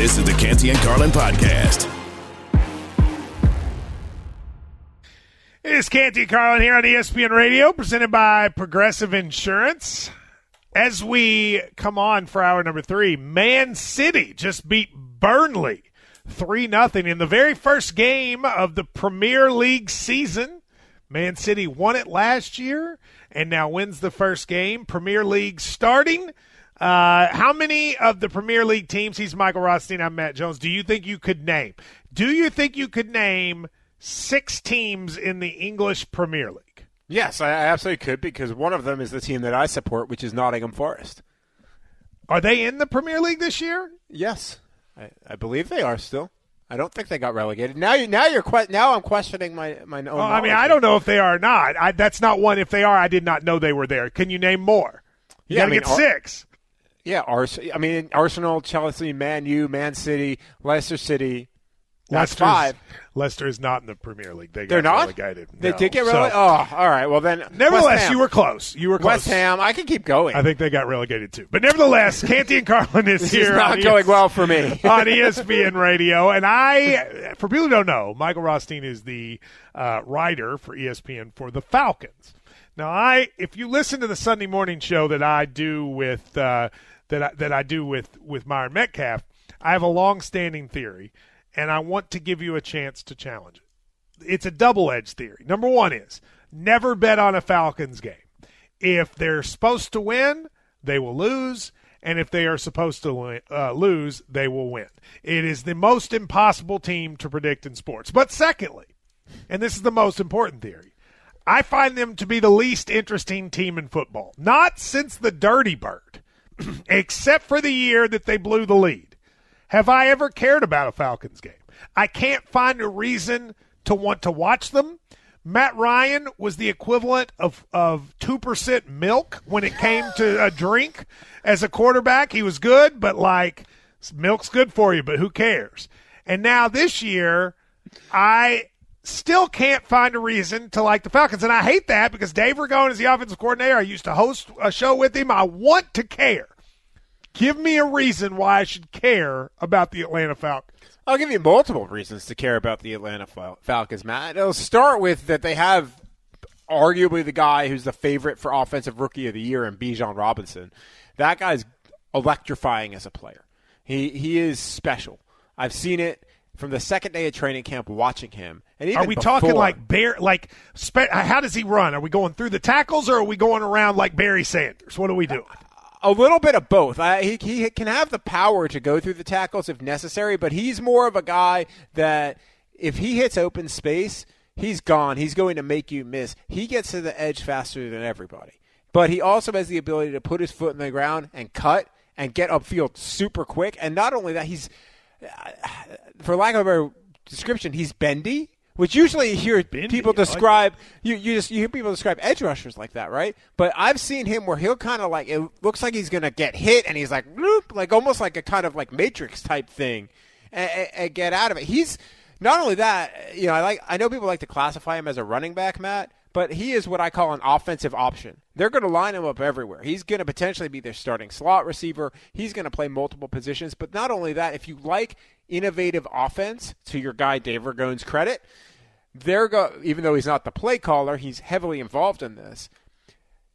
This is the Canty and Carlin podcast. It is Canty Carlin here on ESPN Radio, presented by Progressive Insurance. As we come on for hour number three, Man City just beat Burnley 3 0 in the very first game of the Premier League season. Man City won it last year and now wins the first game. Premier League starting. Uh, how many of the Premier League teams? He's Michael Rothstein. I'm Matt Jones. Do you think you could name? Do you think you could name six teams in the English Premier League? Yes, I absolutely could because one of them is the team that I support, which is Nottingham Forest. Are they in the Premier League this year? Yes, I, I believe they are still. I don't think they got relegated. Now you now you're que- now I'm questioning my my own. Well, I mean, I don't know if they are or not. I, that's not one. If they are, I did not know they were there. Can you name more? You Yeah, got to I mean, get six. Yeah, Ars- I mean Arsenal, Chelsea, Man U, Man City, Leicester City. That's five. Leicester is not in the Premier League. They got They're not. relegated. They No. did get So, relegated. oh, all right. Well then, nevertheless, Ham. you were close. You were close. West Ham. I can keep going. I think they got relegated too. But nevertheless, Canty and Carlin is this here. is not going ES- well for me. on ESPN Radio. And I, for people who don't know, Michael Rothstein is the uh, writer for ESPN for the Falcons. Now, I, if you listen to the Sunday morning show that I do with uh, that I, that I do with with Myron Medcalf, I have a long-standing theory, and I want to give you a chance to challenge it. It's a double-edged theory. Number one is never bet on a Falcons game. If they're supposed to win, they will lose. And if they are supposed to win, uh, lose, they will win. It is the most impossible team to predict in sports. But secondly, and this is the most important theory, I find them to be the least interesting team in football. Not since the Dirty Bird, except for the year that they blew the lead. Have I ever cared about a Falcons game? I can't find a reason to want to watch them. Matt Ryan was the equivalent of, of 2% milk when it came to a drink as a quarterback. He was good, but like, milk's good for you, but who cares? And now this year, I still can't find a reason to like the Falcons. And I hate that because Dave Ragone is the offensive coordinator. I used to host a show with him. I want to care. Give me a reason why I should care about the Atlanta Falcons. I'll give you multiple reasons to care about the Atlanta Fal- Falcons, Matt. It'll start with that they have arguably the guy who's the favorite for offensive rookie of the year in Bijan Robinson. That guy's electrifying as a player. He he is special. I've seen it from the second day of training camp watching him. And even Are we talking like bear? Like, spe- how does he run? Are we going through the tackles, or are we going around like Barry Sanders? What are we doing? A little bit of both. I, he, he can have the power to go through the tackles if necessary, but he's more of a guy that if he hits open space, he's gone. He's going to make you miss. He gets to the edge faster than everybody. But he also has the ability to put his foot in the ground and cut and get upfield super quick. And not only that, he's, uh, for lack of a better description, he's bendy. Which usually you hear Bendy, people I like describe you, you just you hear people describe edge rushers like that, right? But I've seen him where he'll kind of like it looks like he's gonna get hit, and he's like, "Bloop," like almost like a kind of like Matrix type thing, and, and, and get out of it. He's not only that, you know, I like I know people like to classify him as a running back, Matt, but he is what I call an offensive option. They're going to line him up everywhere. He's going to potentially be their starting slot receiver. He's going to play multiple positions. But not only that, if you like innovative offense, to your guy Dave Ragone's credit, they're go even though he's not the play caller, he's heavily involved in this.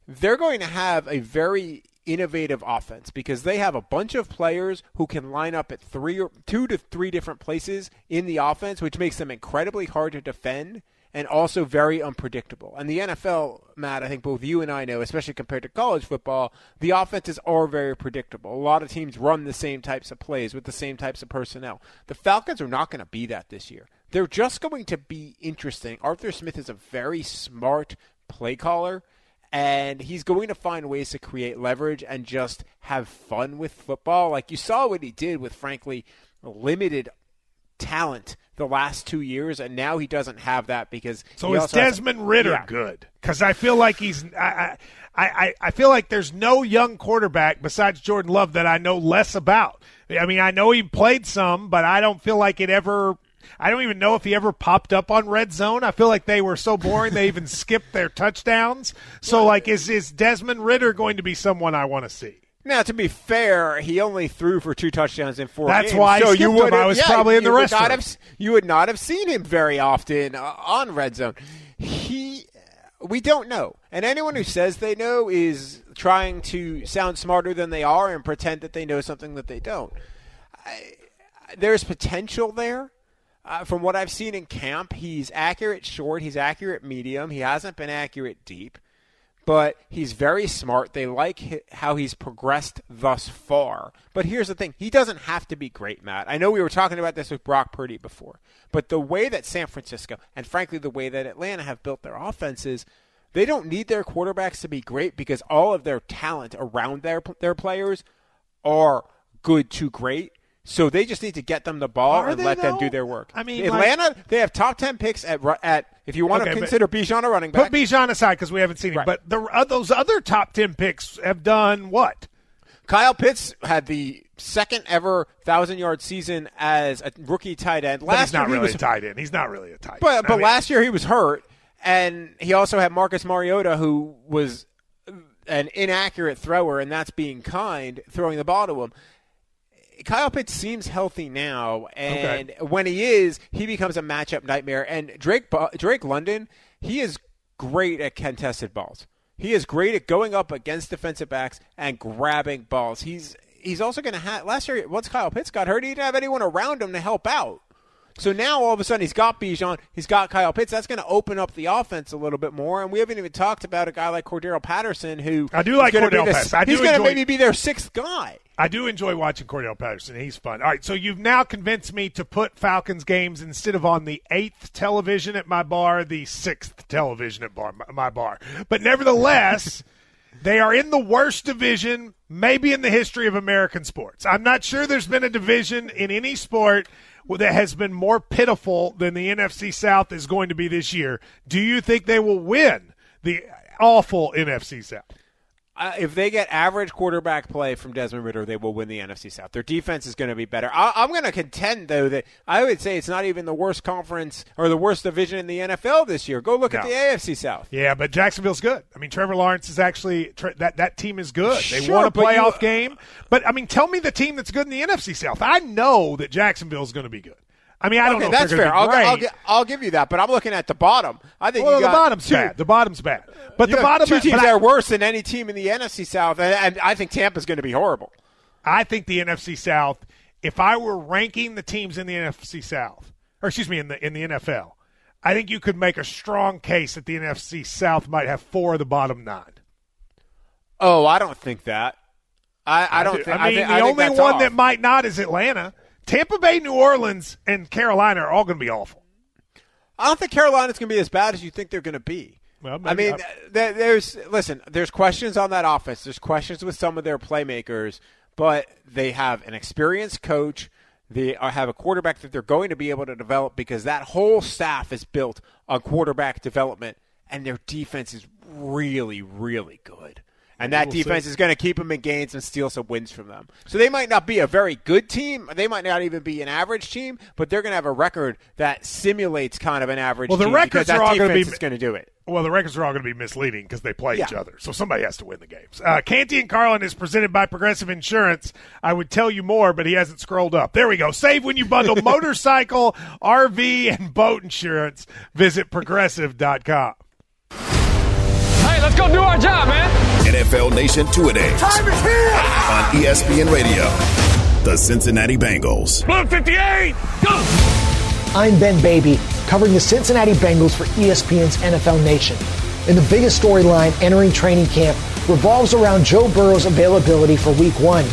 They're going to have a very innovative offense because they have a bunch of players who can line up at three or two to three different places in the offense, which makes them incredibly hard to defend and also very unpredictable. And the NFL, Matt, I think both you and I know, especially compared to college football, the offenses are very predictable. A lot of teams run the same types of plays with the same types of personnel. The Falcons are not going to be that this year. They're just going to be interesting. Arthur Smith is a very smart play caller and he's going to find ways to create leverage and just have fun with football. Like you saw what he did with, frankly, limited talent the last two years, and now he doesn't have that because. So is also has- Desmond Ridder Yeah. good? Because I feel like he's I, I I I feel like there's no young quarterback besides Jordan Love that I know less about. I mean, I know he played some, but I don't feel like it ever. I don't even know if he ever popped up on red zone. I feel like they were so boring they even skipped their touchdowns. So, like, is is Desmond Ridder going to be someone I want to see? Now, to be fair, he only threw for two touchdowns in four That's games. why I so you would I was yeah, probably in the you rest not have, You would not have seen him very often uh, on red zone. He, we don't know, and anyone who says they know is trying to sound smarter than they are and pretend that they know something that they don't. I, there's potential there. Uh, from what I've seen in camp, he's accurate short, he's accurate medium, he hasn't been accurate deep but he's very smart. They like how he's progressed thus far. But here's the thing he doesn't have to be great, Matt. I know we were talking about this with Brock Purdy before, but the way that San Francisco, and frankly, the way that Atlanta have built their offenses, they don't need their quarterbacks to be great because all of their talent around their, their players are good to great. So they just need to get them the ball Are and let them do their work. I mean, like- Atlanta, they have top ten picks at at if you want Okay, to consider Bijan a running back. Put Bijan aside because we haven't seen him. Right. But the, uh, those other top 10 picks have done what? Kyle Pitts had the second ever thousand yard season as a rookie tight end. But he's not year he really was, a tight end. He's not really a tight but end. but I mean, last year he was hurt, and he also had Marcus Mariota, who was an inaccurate thrower, and that's being kind, throwing the ball to him. Kyle Pitts seems healthy now, and when he is, he becomes a matchup nightmare. And Drake Drake London, he is great at contested balls. He is great at going up against defensive backs and grabbing balls. He's he's also going to have last year once Kyle Pitts got hurt, he didn't have anyone around him to help out. So now all of a sudden he's got Bijan, he's got Kyle Pitts. That's going to open up the offense a little bit more. And we haven't even talked about a guy like Cordarrelle Patterson, who I do like Cordarrelle Patterson. He's going to maybe be their sixth guy. I do enjoy watching Cordarrelle Patterson. He's fun. All right, so you've now convinced me to put Falcons games instead of on the eighth television at my bar, the sixth television at bar, my bar. But nevertheless, they are in the worst division, maybe in the history of American sports. I'm not sure there's been a division in any sport that has been more pitiful than the NFC South is going to be this year. Do you think they will win the awful NFC South? Uh, if they get average quarterback play from Desmond Ridder, they will win the NFC South. Their defense is going to be better. I, I'm going to contend, though, that I would say it's not even the worst conference or the worst division in the NFL this year. Go look at the AFC South. Yeah, but Jacksonville's good. I mean, Trevor Lawrence is actually that that team is good. They Sure, won a but you- playoff game. But I mean, tell me the team that's good in the NFC South. I know that Jacksonville's going to be good. I mean, I don't Okay, know. that's fair. I'll, I'll, I'll give you that, but I'm looking at the bottom. I think well, you the got bottom's two- bad. The bottom's bad. But you the bottom, two teams I, are worse than any team in the NFC South, and, and I think Tampa's going to be horrible. I think the NFC South. If I were ranking the teams in the NFC South, or excuse me, in the in the NFL, I think you could make a strong case that the NFC South might have four of the bottom nine. Oh, I don't think that. I, I don't think. I mean, think, the I think only one off. that might not is Atlanta. Tampa Bay, New Orleans, and Carolina are all going to be awful. I don't think Carolina's going to be as bad as you think they're going to be. Well, I mean, there's listen. There's questions on that offense. There's questions with some of their playmakers, but they have an experienced coach. They are, have a quarterback that they're going to be able to develop because that whole staff is built on quarterback development, and their defense is really, really good. And that We'll defense see. is going to keep them in games and steal some wins from them. So they might not be a very good team. They might not even be an average team, but they're going to have a record that simulates kind of an average Well, the team records because that are all gonna be- is going to do it. Well, the records are all going to be misleading because they play each other. So somebody has to win the games. Uh, Canty and Carlin is presented by Progressive Insurance. I would tell you more, but he hasn't scrolled up. There we go. Save when you bundle motorcycle, RV, and boat insurance. Visit progressive.com. Hey, let's go do our job, man. NFL Nation two a days Time is here! on ESPN Radio. The Cincinnati Bengals. Blue 58, go! I'm Ben Baby, covering the Cincinnati Bengals for ESPN's NFL Nation. And the biggest storyline entering training camp revolves around Joe Burrow's availability for week one.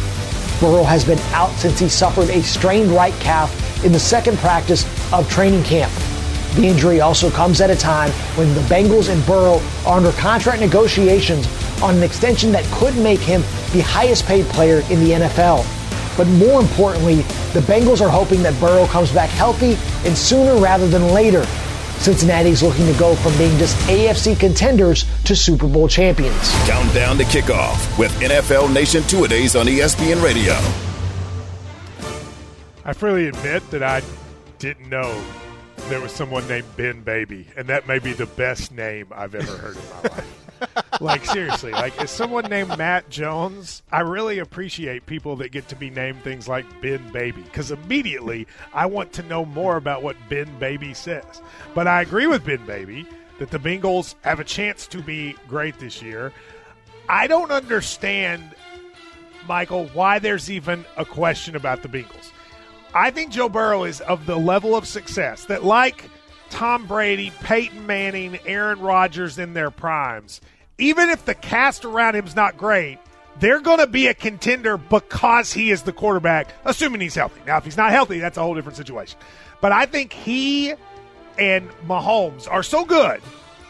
Burrow has been out since he suffered a strained right calf in the second practice of training camp. The injury also comes at a time when the Bengals and Burrow are under contract negotiations on an extension that could make him the highest paid player in the NFL. But more importantly, the Bengals are hoping that Burrow comes back healthy and sooner rather than later. Cincinnati's looking to go from being just AFC contenders to Super Bowl champions. Countdown to kickoff with NFL Nation two days on ESPN Radio. I freely admit that I didn't know there was someone named Ben Baby, and that may be the best name I've ever heard in my life. like seriously, like is someone named Matt Jones, I really appreciate people that get to be named things like Ben Baby because immediately I want to know more about what Ben Baby says. But I agree with Ben Baby that the Bengals have a chance to be great this year. I don't understand, Michael, why there's even a question about the Bengals. I think Joe Burrow is of the level of success that, like Tom Brady, Peyton Manning, Aaron Rodgers in their primes, even if the cast around him's not great, they're going to be a contender because he is the quarterback, assuming he's healthy. Now, if he's not healthy, that's a whole different situation. But I think he and Mahomes are so good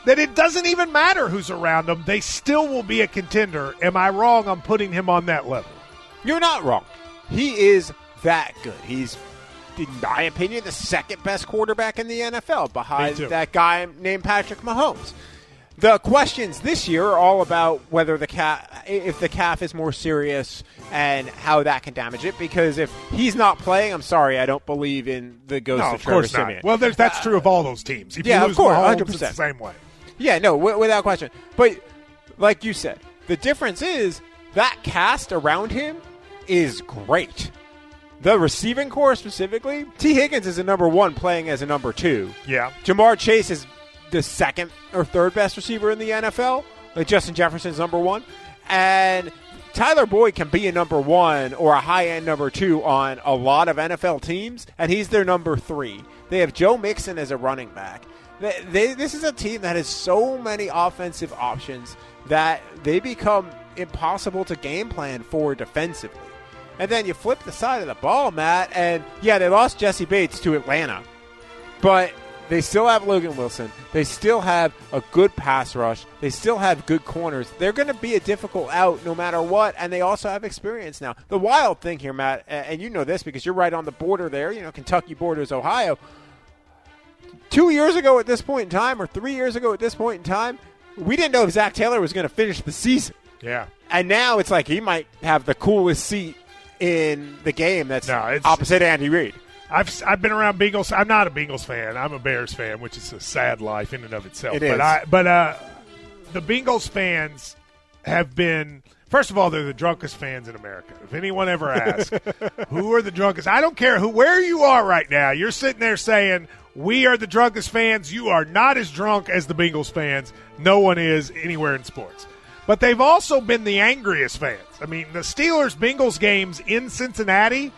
that it doesn't even matter who's around them. They still will be a contender. Am I wrong on putting him on that level? You're not wrong. He is that good. He's, in my opinion, the second best quarterback in the NFL behind that guy named Patrick Mahomes. The questions this year are all about whether the calf, if the calf is more serious and how that can damage it. Because if he's not playing, I'm sorry, I don't believe in the ghost No, of of Trevor course not. Simeon. Well, there's, that's true of all those teams. If yeah, you of course, 100%. it's the same way. Yeah, no, w- without question. But like you said, the difference is that cast around him is great. The receiving corps specifically, Tee Higgins is a number one playing as a number two. Yeah. Ja'Marr Chase is the second or third best receiver in the NFL. Like Justin Jefferson's number one. And Tyler Boyd can be a number one or a high end number two on a lot of NFL teams, and he's their number three. They have Joe Mixon as a running back. They, they, this is a team that has so many offensive options that they become impossible to game plan for defensively. And then you flip the side of the ball, Matt, and yeah, they lost Jessie Bates to Atlanta. But they still have Logan Wilson. They still have a good pass rush. They still have good corners. They're going to be a difficult out no matter what, and they also have experience now. The wild thing here, Matt, and you know this because you're right on the border there. You know, Kentucky borders Ohio. Two years ago at this point in time, or three years ago at this point in time, we didn't know if Zac Taylor was going to finish the season. Yeah. And now it's like he might have the coolest seat in the game that's No, opposite Andy Reid. I've I've been around Bengals. I'm not a Bengals fan. I'm a Bears fan, which is a sad life in and of itself. It but is. I but uh, the Bengals fans have been. First of all, they're the drunkest fans in America. If anyone ever asks, who are the drunkest? I don't care who, where you are right now. You're sitting there saying, "We are the drunkest fans." You are not as drunk as the Bengals fans. No one is anywhere in sports. But they've also been the angriest fans. I mean, the Steelers Bengals games in Cincinnati.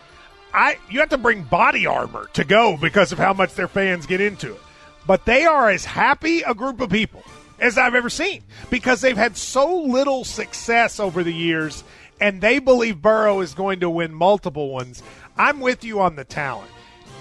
I you have to bring body armor to go because of how much their fans get into it. But they are as happy a group of people as I've ever seen because they've had so little success over the years and they believe Burrow is going to win multiple ones. I'm with you on the talent.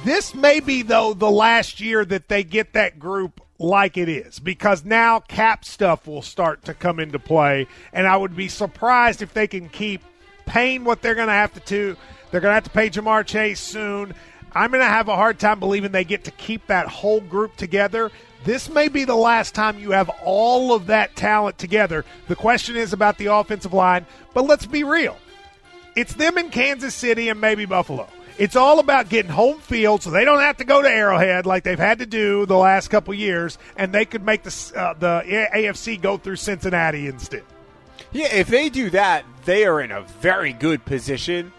This may be though the last year that they get that group like it is because now cap stuff will start to come into play and I would be surprised if they can keep paying what they're going to have to do. They're going to have to pay Ja'Marr Chase soon. I'm going to have a hard time believing they get to keep that whole group together. This may be the last time you have all of that talent together. The question is about the offensive line, but let's be real. It's them in Kansas City and maybe Buffalo. It's all about getting home field so they don't have to go to Arrowhead like they've had to do the last couple years, and they could make the, uh, the AFC go through Cincinnati instead. Yeah, if they do that, they are in a very good position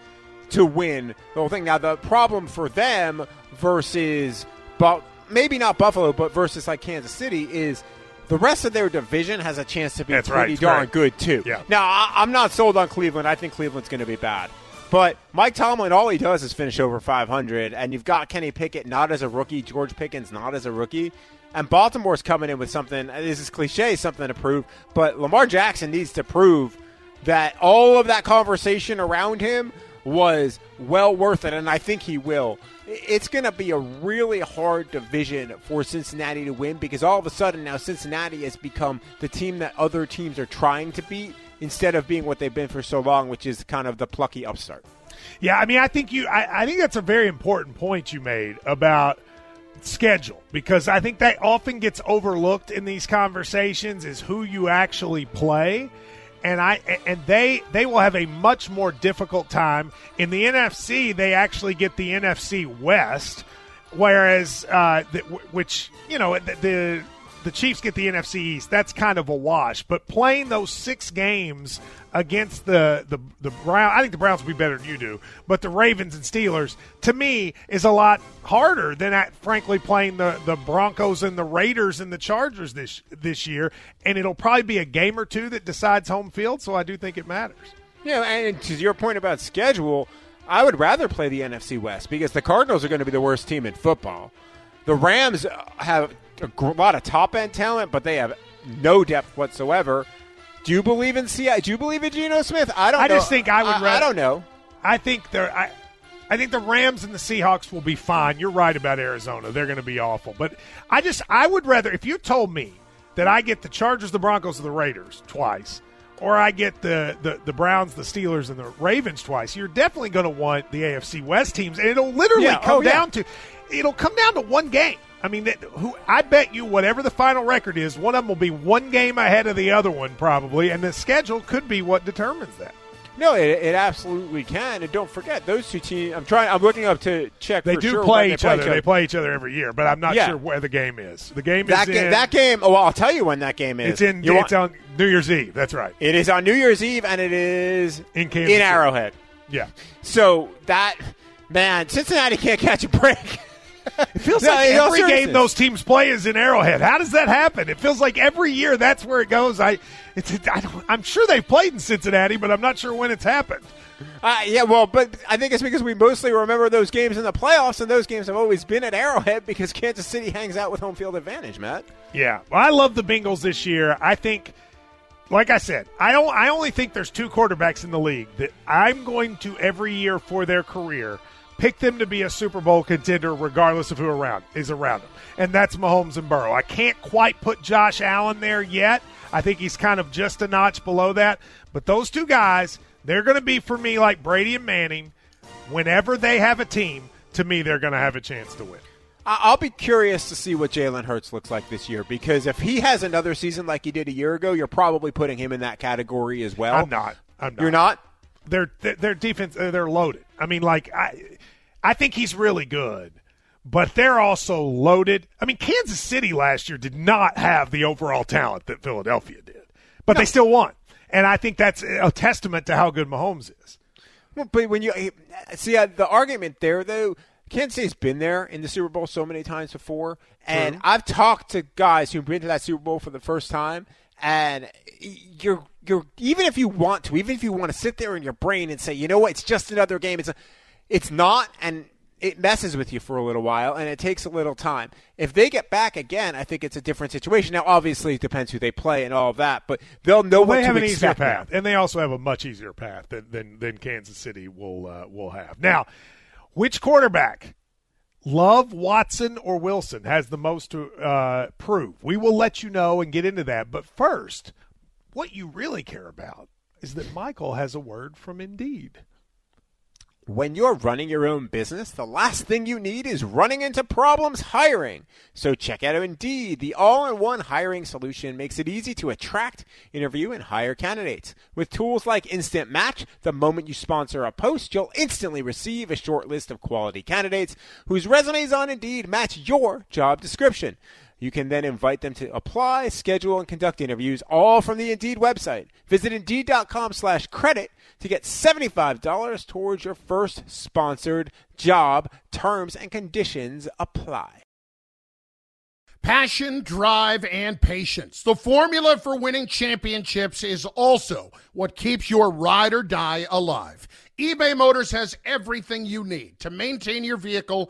to win the whole thing. Now, the problem for them versus, but maybe not Buffalo, but versus like Kansas City is the rest of their division has a chance to be That's right, pretty it's darn right. good too. Yeah. Now, I, I'm not sold on Cleveland. I think Cleveland's going to be bad. But Mike Tomlin, all he does is finish over 500, and you've got Kenny Pickett not as a rookie, George Pickens not as a rookie, and Baltimore's coming in with something. This is cliche, something to prove, but Lamar Jackson needs to prove that all of that conversation around him was well worth it, and I think he will. It's going to be a really hard division for Cincinnati to win because all of a sudden now Cincinnati has become the team that other teams are trying to beat instead of being what they've been for so long, which is kind of the plucky upstart. Yeah, I mean, I think you. I, I think that's a very important point you made about schedule because I think that often gets overlooked in these conversations is who you actually play. And I and they they will have a much more difficult time in the NFC. They actually get the NFC West, whereas uh, the, which you know the, the the Chiefs get the NFC East, that's kind of a wash. But playing those six games against the the the Brown, I think the Browns will be better than you do. But the Ravens and Steelers, to me, is a lot harder than at, frankly playing the the Broncos and the Raiders and the Chargers this this year. And it'll probably be a game or two that decides home field. So I do think it matters. Yeah, and to your point about schedule, I would rather play the NFC West because the Cardinals are going to be the worst team in football. The Rams have a lot of top end talent, but they have no depth whatsoever. Do you believe in CI? Do you believe in Geno Smith? I don't. I know. just think I would I, rather- don't know. I think they're. I, I think the Rams and the Seahawks will be fine. You're right about Arizona; they're going to be awful. But I just, I would rather if you told me that I get the Chargers, the Broncos, and the Raiders twice, or I get the the, the Browns, the Steelers, and the Ravens twice. You're definitely going to want the AFC West teams, and it'll literally Yeah, oh, come oh, yeah. down to, it'll come down to one game. I mean, that, who I bet you whatever the final record is, one of them will be one game ahead of the other one probably, and the schedule could be what determines that. No, it, it absolutely can. And don't forget those two teams. I'm trying. I'm looking up to check. They do sure play each other. They play each other every year, but I'm not Yeah. sure where the game is. The game That is game. in, That game. Oh, well, I'll tell you when that game is. It's in. You it's want- on New Year's Eve. That's right. It is on New Year's Eve, and it is In Kansas City. Arrowhead. Yeah. So that man, Cincinnati can't catch a break. It feels No, like every game those teams play is in Arrowhead. How does that happen? It feels like every year that's where it goes. I, it's, I don't, I'm sure they've played in Cincinnati, but I'm not sure when it's happened. Uh, yeah, well, but I think it's because we mostly remember those games in the playoffs, and those games have always been at Arrowhead because Kansas City hangs out with home field advantage, Matt. Yeah, well, I love the Bengals this year. I think, like I said, I don't. I only think there's two quarterbacks in the league that I'm going to every year for their career pick them to be a Super Bowl contender, regardless of who around is around them, and that's Mahomes and Burrow. I can't quite put Josh Allen there yet. I think he's kind of just a notch below that, but those two guys, they're going to be for me like Brady and Manning. Whenever they have a team, to me, they're going to have a chance to win. I- I'll be curious to see what Jalen Hurts looks like this year because if he has another season like he did a year ago, you're probably putting him in that category as well. I'm not. I'm not. You're not. their their their defense uh, they're loaded. I mean, like I I think he's really good, but they're also loaded. I mean, Kansas City last year did not have the overall talent that Philadelphia did, but they still won, and I think that's a testament to how good Mahomes is. Well, but when you see uh, the argument there, though, Kansas City's been there in the Super Bowl so many times before, and I've talked to guys who've been to that Super Bowl for the first time, and you're you're even if you want to, even if you want to sit there in your brain and say, you know what, it's just another game. It's a, it's not, and it messes with you for a little while, and it takes a little time. If they get back again, I think it's a different situation. Now, obviously, it depends who they play and all of that, but they'll know what they have an easier expect. now. path, and they also have a much easier path than than, than Kansas City will uh, will have. Now, which quarterback, Love, Watson, or Wilson, has the most to uh, prove? We will let you know and get into that. But first, what you really care about is that Michael has a word from Indeed. When you're running your own business, the last thing you need is running into problems hiring. So check out Indeed. The all-in-one hiring solution makes it easy to attract, interview, and hire candidates. With tools like Instant Match, the moment you sponsor a post, you'll instantly receive a short list of quality candidates whose resumes on Indeed match your job description. You can then invite them to apply, schedule, and conduct interviews all from the Indeed website. Visit Indeed.com slash credit to get $75 towards your first sponsored job. Terms and conditions apply. Passion, drive, and patience. The formula for winning championships is also what keeps your ride or die alive. eBay Motors has everything you need to maintain your vehicle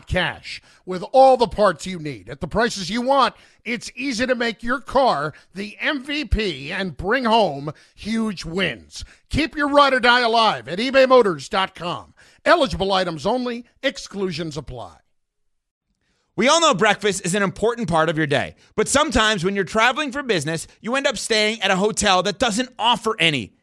cash. With all the parts you need at the prices you want, it's easy to make your car the MVP and bring home huge wins. Keep your ride or die alive at ebaymotors.com. Eligible items only, exclusions apply. We all know breakfast is an important part of your day, but sometimes when you're traveling for business, you end up staying at a hotel that doesn't offer any.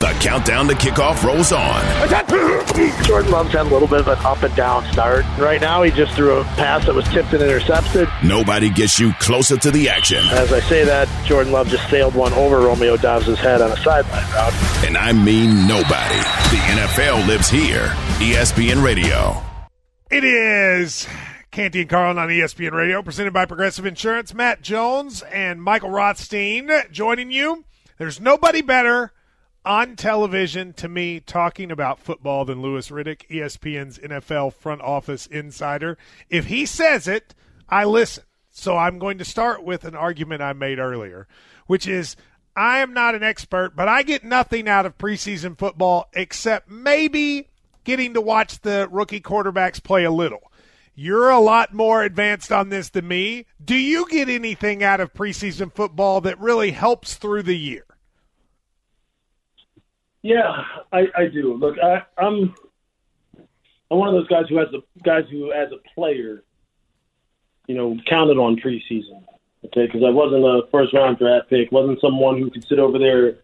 The countdown to kickoff rolls on. Jordan Love's had a little bit of an up and down start. Right now, he just threw a pass that was tipped and intercepted. Nobody gets you closer to the action. As I say that, Jordan Love just sailed one over Romeo Doubs' head on a sideline route. And I mean nobody. The NFL lives here. ESPN Radio. It is Canty and Carlin on ESPN Radio, presented by Progressive Insurance. Matt Jones and Michael Rothstein joining you. There's nobody better on television to me talking about football than Louis Riddick, ESPN's NFL front office insider. If he says it, I listen. So I'm going to start with an argument I made earlier, which is I am not an expert, but I get nothing out of preseason football except maybe getting to watch the rookie quarterbacks play a little. You're a lot more advanced on this than me. Do you get anything out of preseason football that really helps through the year? Yeah, I, I do. Look, I, I'm I'm one of those guys who has the guys who, as a player, you know, counted on preseason. Okay, because I wasn't a first round draft pick, wasn't someone who could sit over there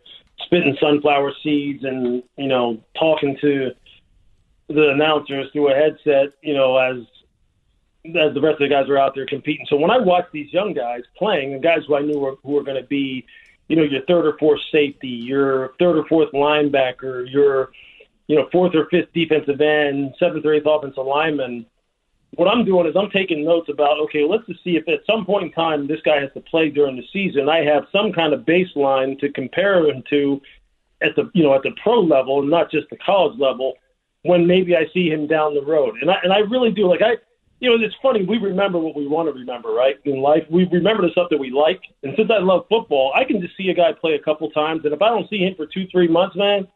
spitting sunflower seeds and you know talking to the announcers through a headset. You know, as as the rest of the guys are out there competing. So when I watch these young guys playing, and guys who I knew were, who were going to be you know, your third or fourth safety, your third or fourth linebacker, your, you know, fourth or fifth defensive end, seventh or eighth offensive lineman. What I'm doing is I'm taking notes about, okay, let's just see if at some point in time this guy has to play during the season. I have some kind of baseline to compare him to at the, you know, at the pro level and not just the college level when maybe I see him down the road. And I, and I really do. Like, I, you know, it's funny. We remember what we want to remember, right? In life, we remember the stuff that we like. And since I love football, I can just see a guy play a couple times, and if I don't see him for two, three months, man,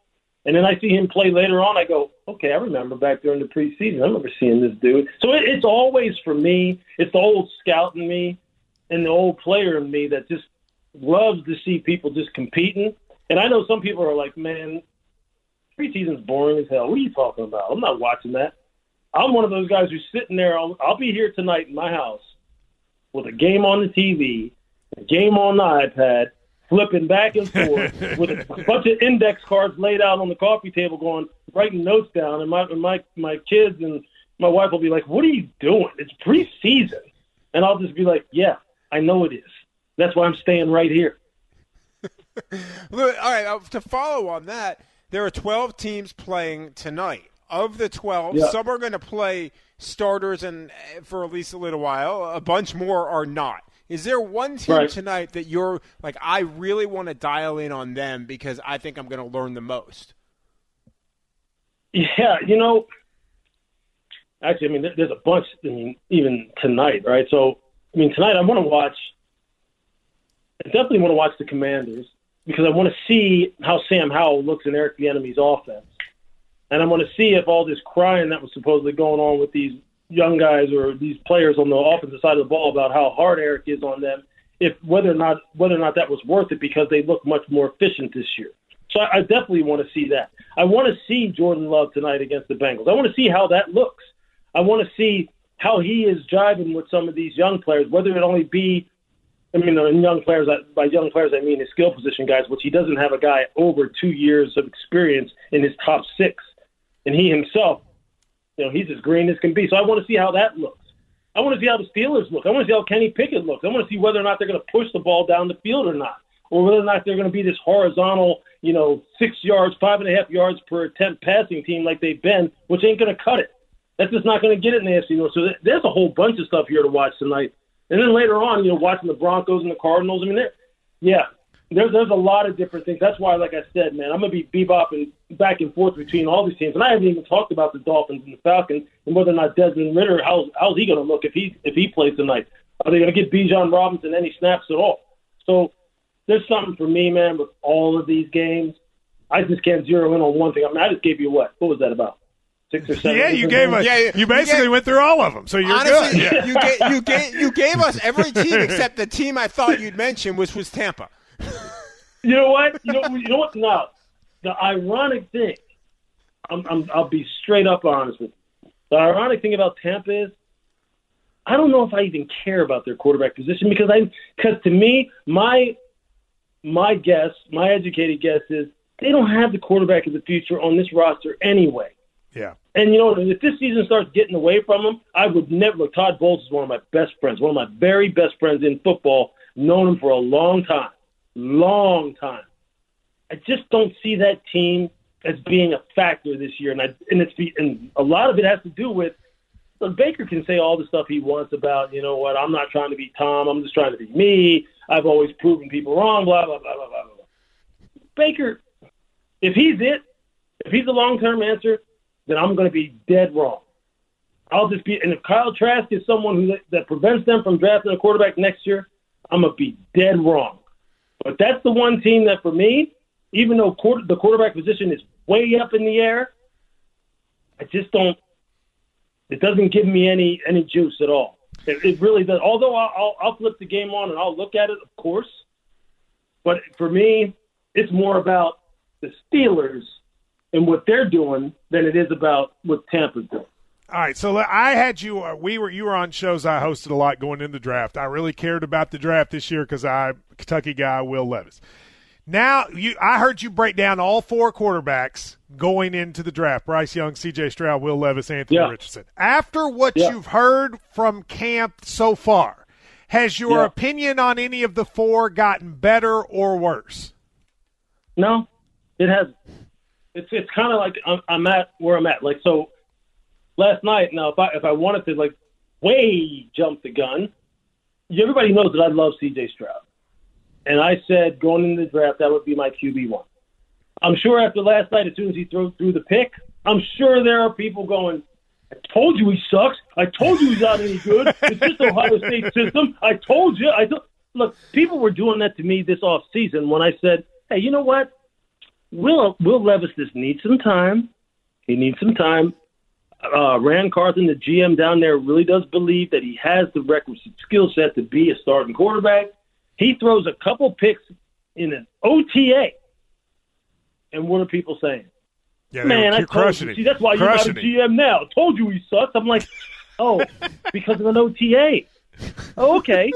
and then I see him play later on, I go, okay, I remember back during the preseason. I remember seeing this dude. So it, it's always for me. It's the old scout in me and the old player in me that just loves to see people just competing. And I know some people are like, man, preseason's boring as hell. What are you talking about? I'm not watching that. I'm one of those guys who's sitting there. I'll, I'll be here tonight in my house with a game on the TV, a game on the iPad, flipping back and forth with a bunch of index cards laid out on the coffee table, going writing notes down. And my and my my kids and my wife will be like, "What are you doing? It's preseason," and I'll just be like, "Yeah, I know it is. That's why I'm staying right here." All right, uh, to follow on that, there are 12 teams playing tonight of the 12, yeah. some are going to play starters and eh, for at least a little while. A bunch more are not. Is there one team right. tonight that you're like, I really want to dial in on them because I think I'm going to learn the most? Yeah, you know, actually, I mean, there's a bunch. I mean, even tonight, right? So, I mean, tonight I want to watch. I definitely want to watch the Commanders because I want to see how Sam Howell looks in Eric Bieniemy's offense and I'm going to see if all this crying that was supposedly going on with these young guys or these players on the offensive side of the ball about how hard Eric is on them, if whether or not whether or not that was worth it because they look much more efficient this year. So I, I definitely want to see that. I want to see Jordan Love tonight against the Bengals. I want to see how that looks. I want to see how he is driving with some of these young players, whether it only be I mean, uh, young players, by young players, I mean his skill position guys, which he doesn't have a guy over two years of experience in his top six and he himself, you know, he's as green as can be. So I want to see how that looks. I want to see how the Steelers look. I want to see how Kenny Pickett looks. I want to see whether or not they're going to push the ball down the field or not, or whether or not they're going to be this horizontal, you know, six yards, five and a half yards per attempt passing team like they've been, which ain't going to cut it. That's just not going to get it in the AFC. So there's a whole bunch of stuff here to watch tonight. And then later on, you know, watching the Broncos and the Cardinals. I mean, yeah, there's there's a lot of different things. That's why, like I said, man, I'm gonna be bebopping back and forth between all these teams, and I haven't even talked about the Dolphins and the Falcons and whether or not Desmond Ridder how's how's he gonna look if he if he plays tonight? Are they gonna get Bijan Robinson any snaps at all? So there's something for me, man, with all of these games. I just can't zero in on one thing. I mean, I just gave you what? What was that about? Six or seven? Yeah, you gave us. Yeah, yeah. You basically You gave- went through all of them, so you're Honestly, good. Yeah. you, gave, you, gave, you gave us every team except the team I thought you'd mention, which was Tampa. You know what? You know, you know what? No, the ironic thing. I'm, I'm, I'll be straight up honest with you. The ironic thing about Tampa is, I don't know if I even care about their quarterback position because I, because to me, my, my guess, my educated guess is they don't have the quarterback of the future on this roster anyway. yeah. And you know, if this season starts getting away from them, I would never look. Todd Bowles is one of my best friends, one of my very best friends in football. Known him for a long time, long time. I just don't see that team as being a factor this year, and I and it's and a lot of it has to do with. Look, Baker can say all the stuff he wants about, you know what, I'm not trying to be Tom, I'm just trying to be me. I've always proven people wrong, blah blah blah blah blah blah. Baker, if he's it, if he's the long term answer, then I'm going to be dead wrong. I'll just be, and if Kyle Trask is someone who that prevents them from drafting a quarterback next year, I'm gonna be dead wrong. But that's the one team that, for me, even though quarter, the quarterback position is way up in the air, I just don't. It doesn't give me any any juice at all. It, it really does. Although I'll, I'll, I'll flip the game on and I'll look at it, of course. But for me, it's more about the Steelers and what they're doing than it is about what Tampa's doing. All right, so I had you. Uh, we were you were on shows I hosted a lot going in the draft. I really cared about the draft this year because I Kentucky guy Will Levis. Now you, I heard you break down all four quarterbacks going into the draft: Bryce Young, C.J. Stroud, Will Levis, Anthony Yeah. Richardson. After what Yeah. you've heard from camp so far, has your Yeah. opinion on any of the four gotten better or worse? No, it hasn't. It's it's kind of like I'm, I'm at where I'm at. Like so, last night. Now, if I if I wanted to like way jump the gun, everybody knows that I love C.J. Stroud, and I said going into the draft that would be my QB one. I'm sure after last night, as soon as he threw through the pick, I'm sure there are people going. I told you he sucks. I told you he's not any good. It's just Ohio State system. I told you. I told. Look, people were doing that to me this off season when I said, "Hey, you know what? Will Will Levis just needs some time. He needs some time. Uh, Ran Carthon, the GM down there, really does believe that he has the requisite skill set to be a starting quarterback. He throws a couple picks in an OTA, and what are people saying? Yeah, Man, I told crushing you. it. See, that's why you're not a. GM now. Told you he sucks. I'm like, oh, because of an OTA. Oh, okay.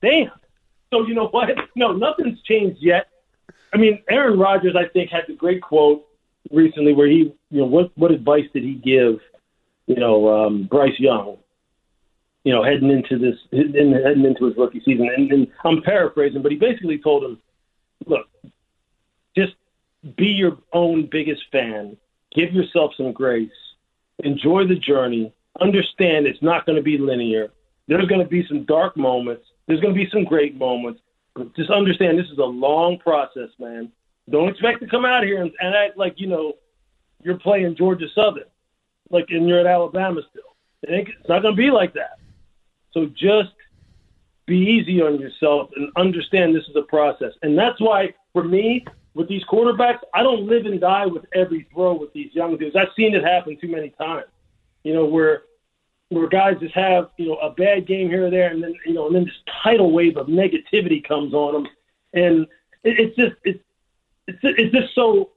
Damn. So you know what? No, nothing's changed yet. I mean, Aaron Rodgers, I think, had the great quote recently where he, you know, what what advice did he give, you know, um, Bryce Young, you know, heading into this, heading heading into his rookie season, and, and I'm paraphrasing, but he basically told him, look, just be your own biggest fan, give yourself some grace, enjoy the journey, understand it's not going to be linear. There's going to be some dark moments. There's going to be some great moments. But just understand this is a long process, man. Don't expect to come out here and, and act like, you know, you're playing Georgia Southern, like, and you're at Alabama still. It it's not going to be like that. So just be easy on yourself and understand this is a process. And that's why, for me, with these quarterbacks, I don't live and die with every throw with these young dudes. I've seen it happen too many times. You know, where where guys just have you know a bad game here or there, and then you know, and then this tidal wave of negativity comes on them, and it, it's just it's it's just so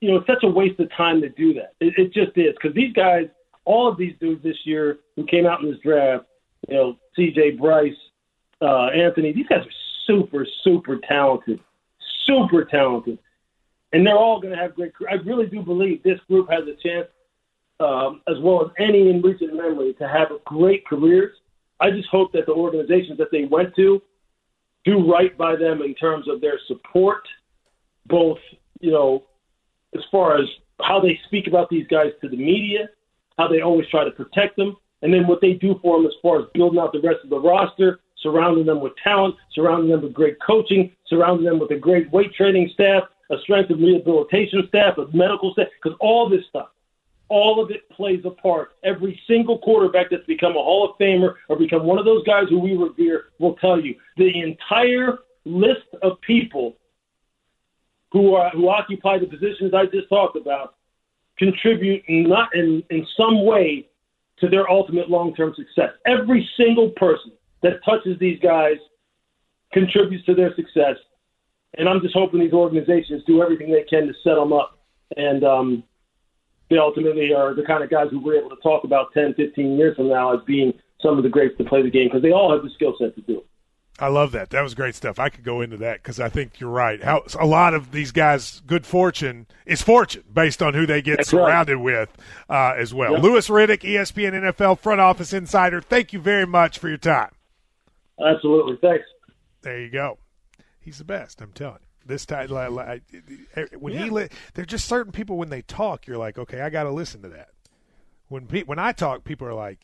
you know it's such a waste of time to do that. It, it just is because these guys, all of these dudes this year who came out in this draft, you know, C.J. Bryce, uh, Anthony, these guys are super super talented, super talented, and they're all going to have great. I really do believe this group has a chance um, as well as any in recent memory, to have great careers. I just hope that the organizations that they went to do right by them in terms of their support, both, you know, as far as how they speak about these guys to the media, how they always try to protect them, and then what they do for them as far as building out the rest of the roster, surrounding them with talent, surrounding them with great coaching, surrounding them with a great weight training staff, a strength and rehabilitation staff, a medical staff, because all this stuff all of it plays a part. Every single quarterback that's become a Hall of Famer or become one of those guys who we revere will tell you the entire list of people who are who occupy the positions I just talked about contribute not in, in some way to their ultimate long term success. Every single person that touches these guys contributes to their success. And I'm just hoping these organizations do everything they can to set them up. And um, they ultimately are the kind of guys who we're able to talk about 10, 15 years from now as being some of the greats to play the game because they all have the skill set to do it. I love that. That was great stuff. I could go into that because I think you're right. How a lot of these guys' good fortune is fortune based on who they get That's surrounded right. with uh, as well. Yep. Louis Riddick, ESPN NFL front office insider. Thank you very much for your time. Absolutely. Thanks. There you go. He's the best. I'm telling you. This time, like, like, when he li- there's just certain people when they talk, you're like, okay, I got to listen to that. When pe- when I talk, people are like,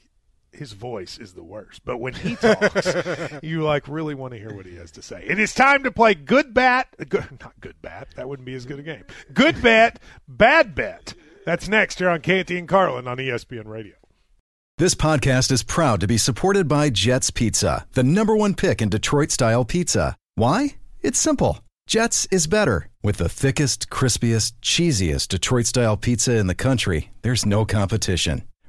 his voice is the worst. But when he talks, you like really want to hear what he has to say. It is time to play good bat, good, not good bat. That wouldn't be as good a game. Good bet, bad bet. That's next here on Canty and Carlin on ESPN Radio. This podcast is proud to be supported by Jets Pizza, the number one pick in Detroit style pizza. Why? It's simple. Jets is better. With the thickest, crispiest, cheesiest Detroit style pizza in the country, there's no competition.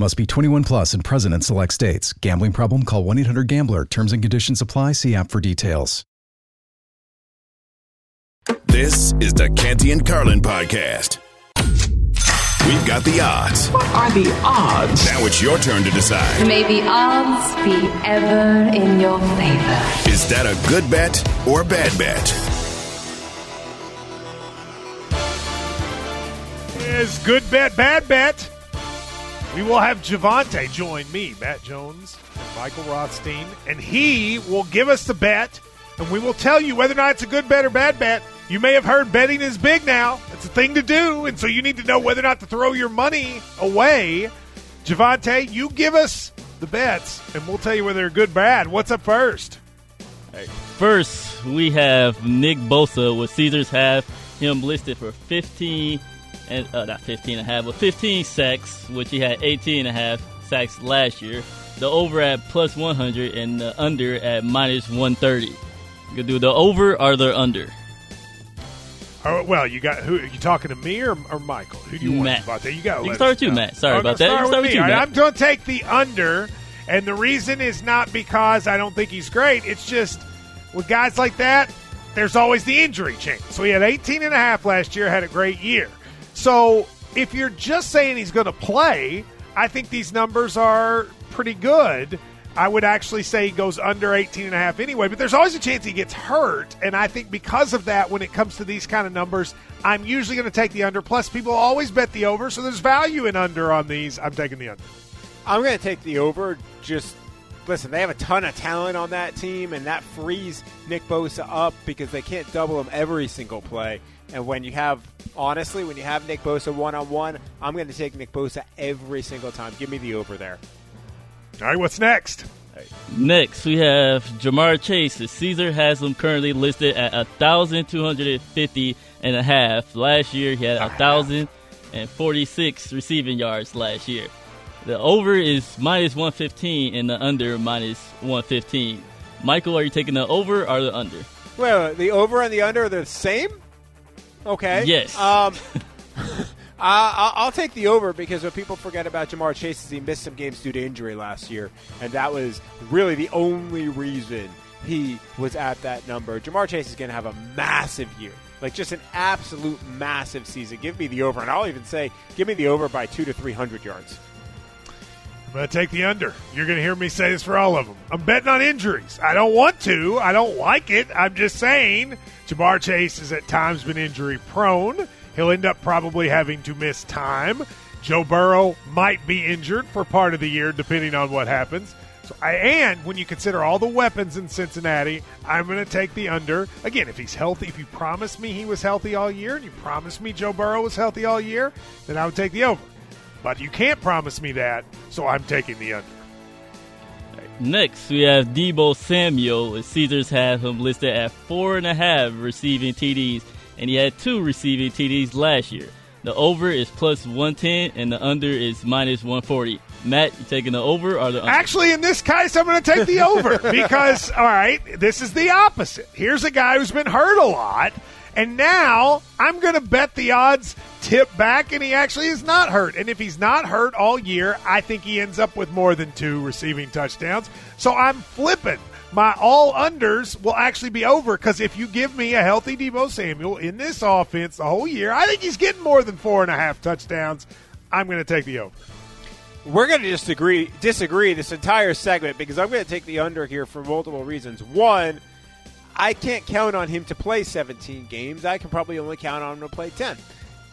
Must be 21 plus and present in select states. Gambling problem? Call 1 800 Gambler. Terms and conditions apply. See app for details. This is the Canty and Carlin podcast. We've got the odds. What are the odds? Now it's your turn to decide. May the odds be ever in your favor. Is that a good bet or a bad bet? Is good bet, bad bet. We will have Javante join me, Matt Jones, and Michael Rothstein, and he will give us the bet, and we will tell you whether or not it's a good bet or bad bet. You may have heard betting is big now. It's a thing to do, and so you need to know whether or not to throw your money away. Javante, you give us the bets, and we'll tell you whether they're good or bad. What's up first? First, we have Nick Bosa with Caesars have him listed for 15 and uh, not 15 and a half, but 15 sacks, which he had 18 and a half sacks last year. The over at plus 100 and the under at minus 130. You can do the over or the under. Oh, well, you got who? Are you talking to me or, or Michael? Who do you Matt. want, Javante? You got. You can start with you, Matt. Sorry I'm about that. You Start start with with me. you, right, Matt. I'm going to take the under, and the reason is not because I don't think he's great. It's just with guys like that, there's always the injury chance. So he had 18 and a half last year, had a great year. So if you're just saying he's going to play, I think these numbers are pretty good. I would actually say he goes under 18 and a half anyway, but there's always a chance he gets hurt. And I think because of that, when it comes to these kind of numbers, I'm usually going to take the under. Plus, people always bet the over, so there's value in under on these. I'm taking the under. I'm going to take the over. Just listen, they have a ton of talent on that team, and that frees Nick Bosa up because they can't double him every single play. And when you have, honestly, when you have Nick Bosa one on one, I'm going to take Nick Bosa every single time. Give me the over there. All right, what's next? Next, we have Ja'Marr Chase. Caesar has him currently listed at 1,250 and a half. Last year, he had 1,046 receiving yards last year. The over is minus 115 and the under minus 115. Michael, are you taking the over or the under? Well, the over and the under are the same? Okay. Yes. Um, I- I'll take the over because what people forget about Ja'Marr Chase is he missed some games due to injury last year, and that was really the only reason he was at that number. Ja'Marr Chase is going to have a massive year, like just an absolute massive season. Give me the over, and I'll even say give me the over by two to three hundred yards. I'm going to take the under. You're going to hear me say this for all of them. I'm betting on injuries. I don't want to. I don't like it. I'm just saying Ja'Marr Chase has at times been injury prone. He'll end up probably having to miss time. Joe Burrow might be injured for part of the year, depending on what happens. So and when you consider all the weapons in Cincinnati, I'm going to take the under. Again, if he's healthy, if you promised me he was healthy all year, and you promised me Joe Burrow was healthy all year, then I would take the over. But you can't promise me that, so I'm taking the under. Next, we have Deebo Samuel. Caesars have him listed at four and a half receiving TDs, and he had two receiving TDs last year. The over is plus 110, and the under is minus 140. Matt, you taking the over or the under? Actually, in this case, I'm going to take the over because, all right, this is the opposite. Here's a guy who's been hurt a lot, and now I'm going to bet the odds tip back, and he actually is not hurt. And if he's not hurt all year, I think he ends up with more than two receiving touchdowns. So I'm flipping. My all unders will actually be over because if you give me a healthy Deebo Samuel in this offense the whole year, I think he's getting more than four and a half touchdowns. I'm going to take the over. We're going to disagree disagree this entire segment because I'm going to take the under here for multiple reasons. One, I can't count on him to play 17 games. I can probably only count on him to play 10.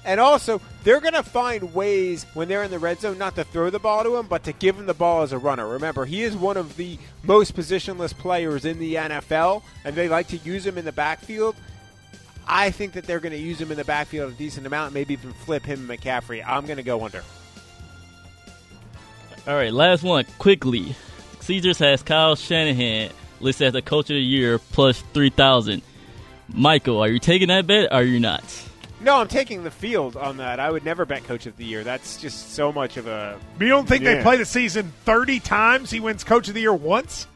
And also, they're going to find ways when they're in the red zone not to throw the ball to him, but to give him the ball as a runner. Remember, he is one of the most positionless players in the NFL, and they like to use him in the backfield. I think that they're going to use him in the backfield a decent amount, maybe even flip him and McCaffrey. I'm going to go under. All right, last one quickly. Caesars has Kyle Shanahan listed as the coach of the year plus 3,000. Michael, are you taking that bet or are you not? No, I'm taking the field on that. I would never bet coach of the year. That's just so much of a. You don't think Yeah. they play the season 30 times? He wins coach of the year once?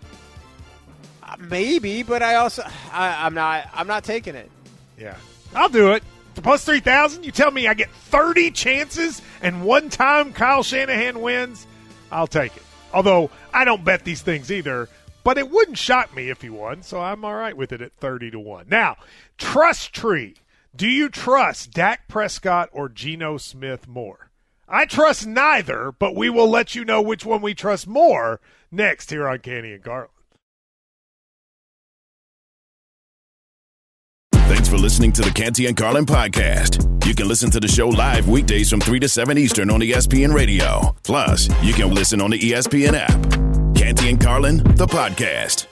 Uh, maybe, but I also I, I'm not I'm not taking it. Yeah. I'll do it. The plus 3,000, you tell me I get 30 chances and one time Kyle Shanahan wins? I'll take it. Although I don't bet these things either, but it wouldn't shock me if he won, so I'm all right with it at 30 to 1. Now, trust tree. Do you trust Dak Prescott or Geno Smith more? I trust neither, but we will let you know which one we trust more next here on Canty and Carlin. Thanks for listening to the Canty and Carlin podcast. You can listen to the show live weekdays from 3 to 7 Eastern on ESPN Radio. Plus, you can listen on the ESPN app. Canty and Carlin, the podcast.